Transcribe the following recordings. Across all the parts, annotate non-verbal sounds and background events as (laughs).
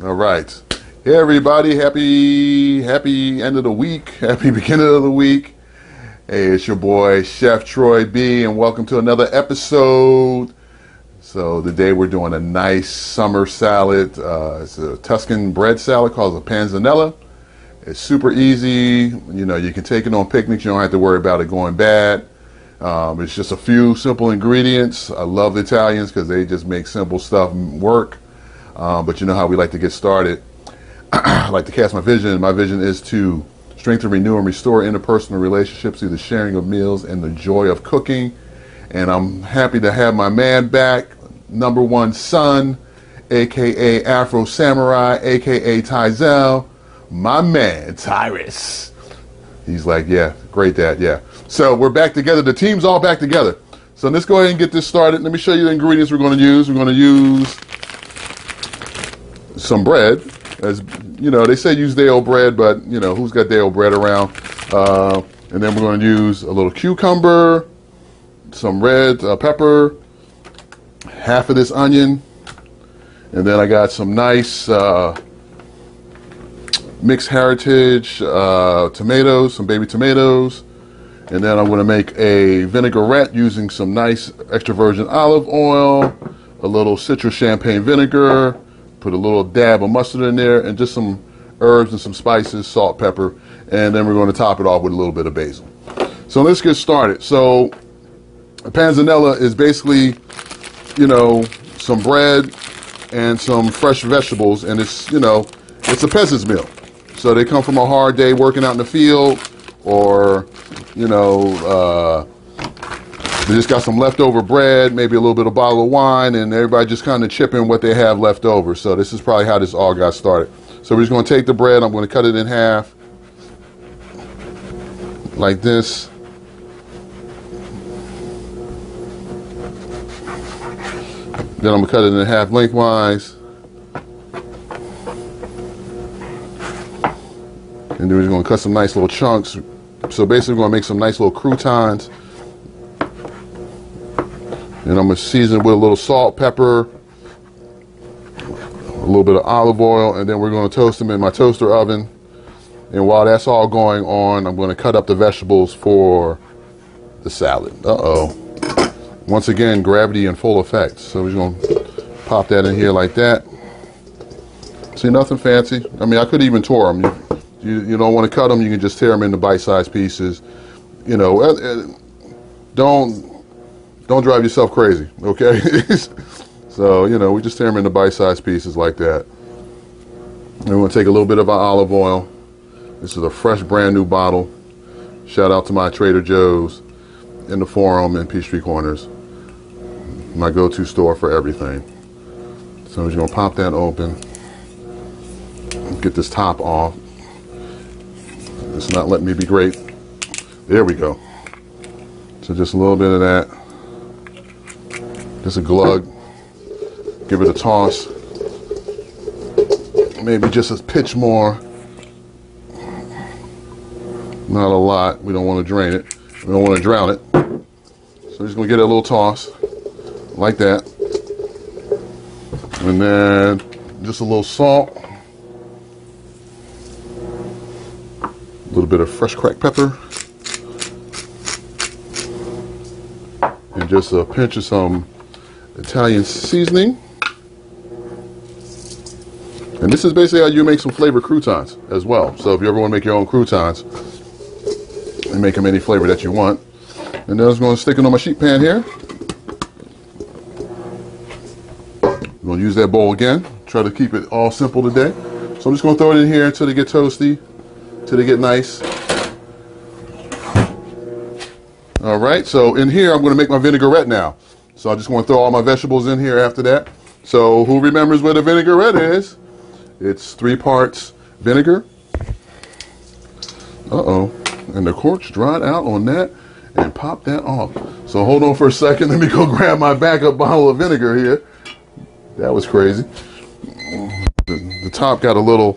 All right. Hey everybody, happy happy end of the week. (laughs) Happy beginning of the week. Hey, it's your boy Chef Troy B and welcome to another episode. So today we're doing a nice summer salad. Uh, it's a Tuscan bread salad called a panzanella. It's super easy. You know, you can take it on picnics. You don't have to worry about it going bad. Um, it's just a few simple ingredients. I love the Italians because they just make simple stuff work. Um, but you know how we like to get started. (clears throat) I like to cast my vision. My vision is to strengthen, renew, and restore interpersonal relationships through the sharing of meals and the joy of cooking. And I'm happy to have my man back, number one son, aka Afro Samurai, aka Tyzel, my man Tyrus. He's like, yeah, great dad, yeah. So we're back together. The team's all back together. So let's go ahead and get this started. Let me show you the ingredients we're going to use. We're going to use some bread. As you know, they say use day-old bread, but you know who's got day-old bread around? Uh, and then we're going to use a little cucumber, some red uh, pepper, half of this onion, and then I got some nice uh, mixed heritage uh, tomatoes, some baby tomatoes, and then I'm going to make a vinaigrette using some nice extra virgin olive oil, a little citrus champagne vinegar, put a little dab of mustard in there, and just some herbs and some spices, salt, pepper, and then we're going to top it off with a little bit of basil. So let's get started. So panzanella is basically, you know, some bread and some fresh vegetables, and it's, you know, it's a peasant's meal. So they come from a hard day working out in the field, or, you know, uh, they just got some leftover bread, maybe a little bit of bottle of wine, and everybody just kind of chipping what they have left over. So this is probably how this all got started. So we're just going to take the bread. I'm going to cut it in half, like this. Then I'm going to cut it in half lengthwise. And then we're going to cut some nice little chunks. So basically, we're going to make some nice little croutons. And I'm going to season with a little salt, pepper, a little bit of olive oil, and then we're going to toast them in my toaster oven. And while that's all going on, I'm going to cut up the vegetables for the salad. Uh-oh. Once again, gravity in full effect. So we're going to pop that in here like that. See, nothing fancy. I mean, I could even tore them. You, you, you don't want to cut them, you can just tear them into bite-sized pieces. You know, uh, uh, don't don't drive yourself crazy, okay? (laughs) so, you know, we just tear them into bite-sized pieces like that. And we're going to take a little bit of our olive oil. This is a fresh, brand new bottle. Shout out to my Trader Joe's in the Forum in Peachtree Corners. My go-to store for everything. So I'm just going to pop that open. Get this top off. It's not letting me be great. There we go. So just a little bit of that. Just a glug. Give it a toss. Maybe just a pitch more. Not a lot. We don't want to drain it. We don't want to drown it. So we're just going to get a little toss. Like that. And then just a little salt. A little bit of fresh cracked pepper. And just a pinch of some Italian seasoning. And this is basically how you make some flavored croutons as well. So if you ever want to make your own croutons, and make them any flavor that you want. And then I'm going to stick it on my sheet pan here. I'm going to use that bowl again. Try to keep it all simple today. So I'm just going to throw it in here until they get toasty, until they get nice. All right, so in here I'm going to make my vinaigrette now. So I just want to throw all my vegetables in here after that. So who remembers what a vinaigrette is? It's three parts vinegar. Uh-oh. And the cork's dried out on that and pop that off. So hold on for a second. (laughs) Let me go grab my backup bottle of vinegar here. That was crazy. The, the top got a little,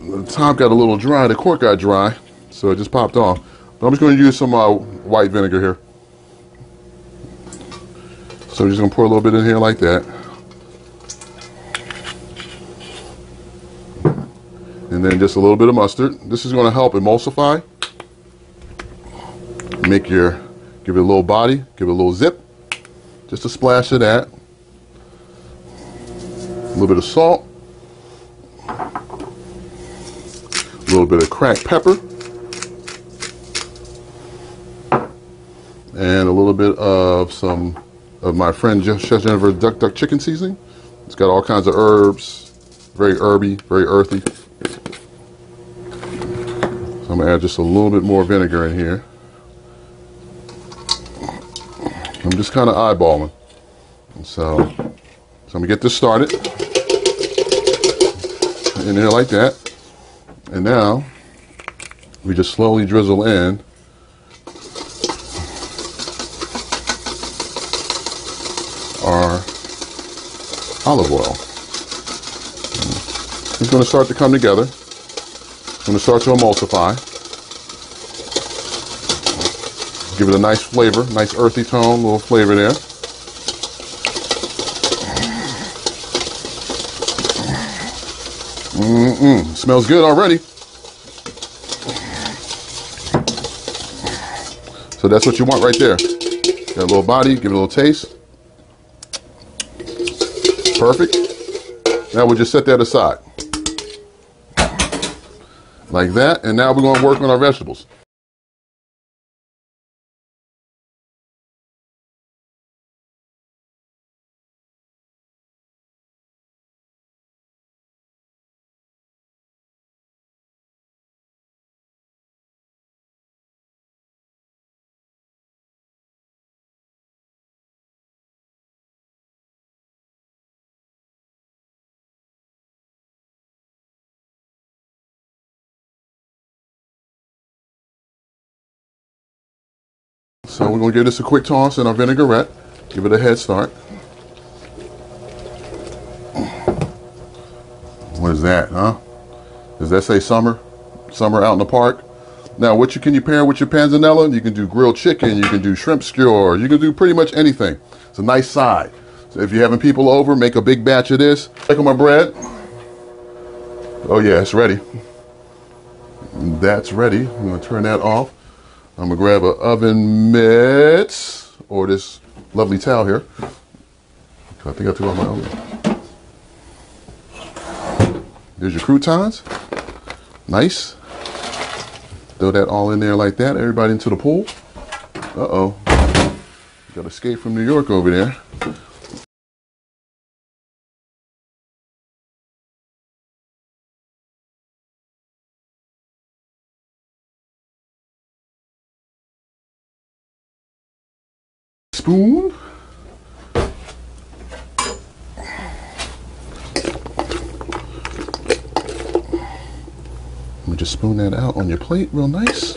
the top got a little dry. The cork got dry, so it just popped off. But I'm just going to use some uh, white vinegar here. So we're just going to pour a little bit in here like that. And then just a little bit of mustard. This is going to help emulsify. Make your, give it a little body, give it a little zip. Just a splash of that. A little bit of salt. A little bit of cracked pepper. And a little bit of some of my friend Chef Jennifer's Duck Duck Chicken Seasoning. It's got all kinds of herbs, very herby, very earthy. So I'm gonna add just a little bit more vinegar in here. I'm just kind of eyeballing. And so, so I'm gonna get this started. In there like that. And now we just slowly drizzle in olive oil. It's going to start to come together. It's going to start to emulsify. Give it a nice flavor, nice earthy tone, little flavor there. Mm-mm, smells good already. So that's what you want right there. Got a little body, give it a little taste. Perfect. Now we'll just set that aside. Like that. And now we're going to work on our vegetables. So we're going to give this a quick toss in our vinaigrette. Give it a head start. What is that, huh? Does that say summer? Summer out in the park? Now, what you can you pair with your panzanella? You can do grilled chicken, you can do shrimp skewer, you can do pretty much anything. It's a nice side. So if you're having people over, make a big batch of this. Check on my bread. Oh yeah, it's ready. That's ready. I'm gonna turn that off. I'm gonna grab an oven mitt or this lovely towel here. I think I took off my oven. There's your croutons. Nice. Throw that all in there like that. Everybody into the pool. Uh-oh. Got to escape from New York over there. Spoon. Let me just spoon that out on your plate real nice.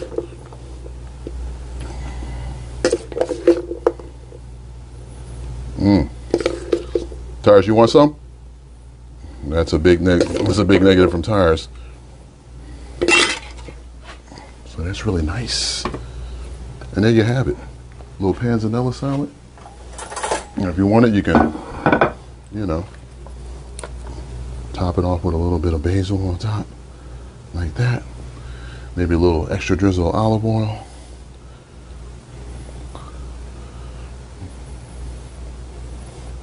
Mmm. Tyrus, you want some? That's a big neg that's a big negative from Tyrus. So that's really nice. And there you have it little panzanella salad. And if you want it, you can, you know, top it off with a little bit of basil on top, like that. Maybe a little extra drizzle of olive oil.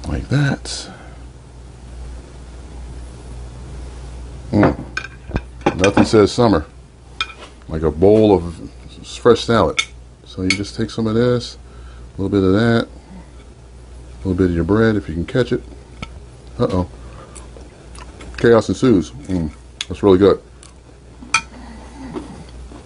Like that. Mm. Nothing says summer. Like a bowl of fresh salad. So you just take some of this, a little bit of that, a little bit of your bread if you can catch it. Uh-oh. Chaos ensues. Mm, that's really good.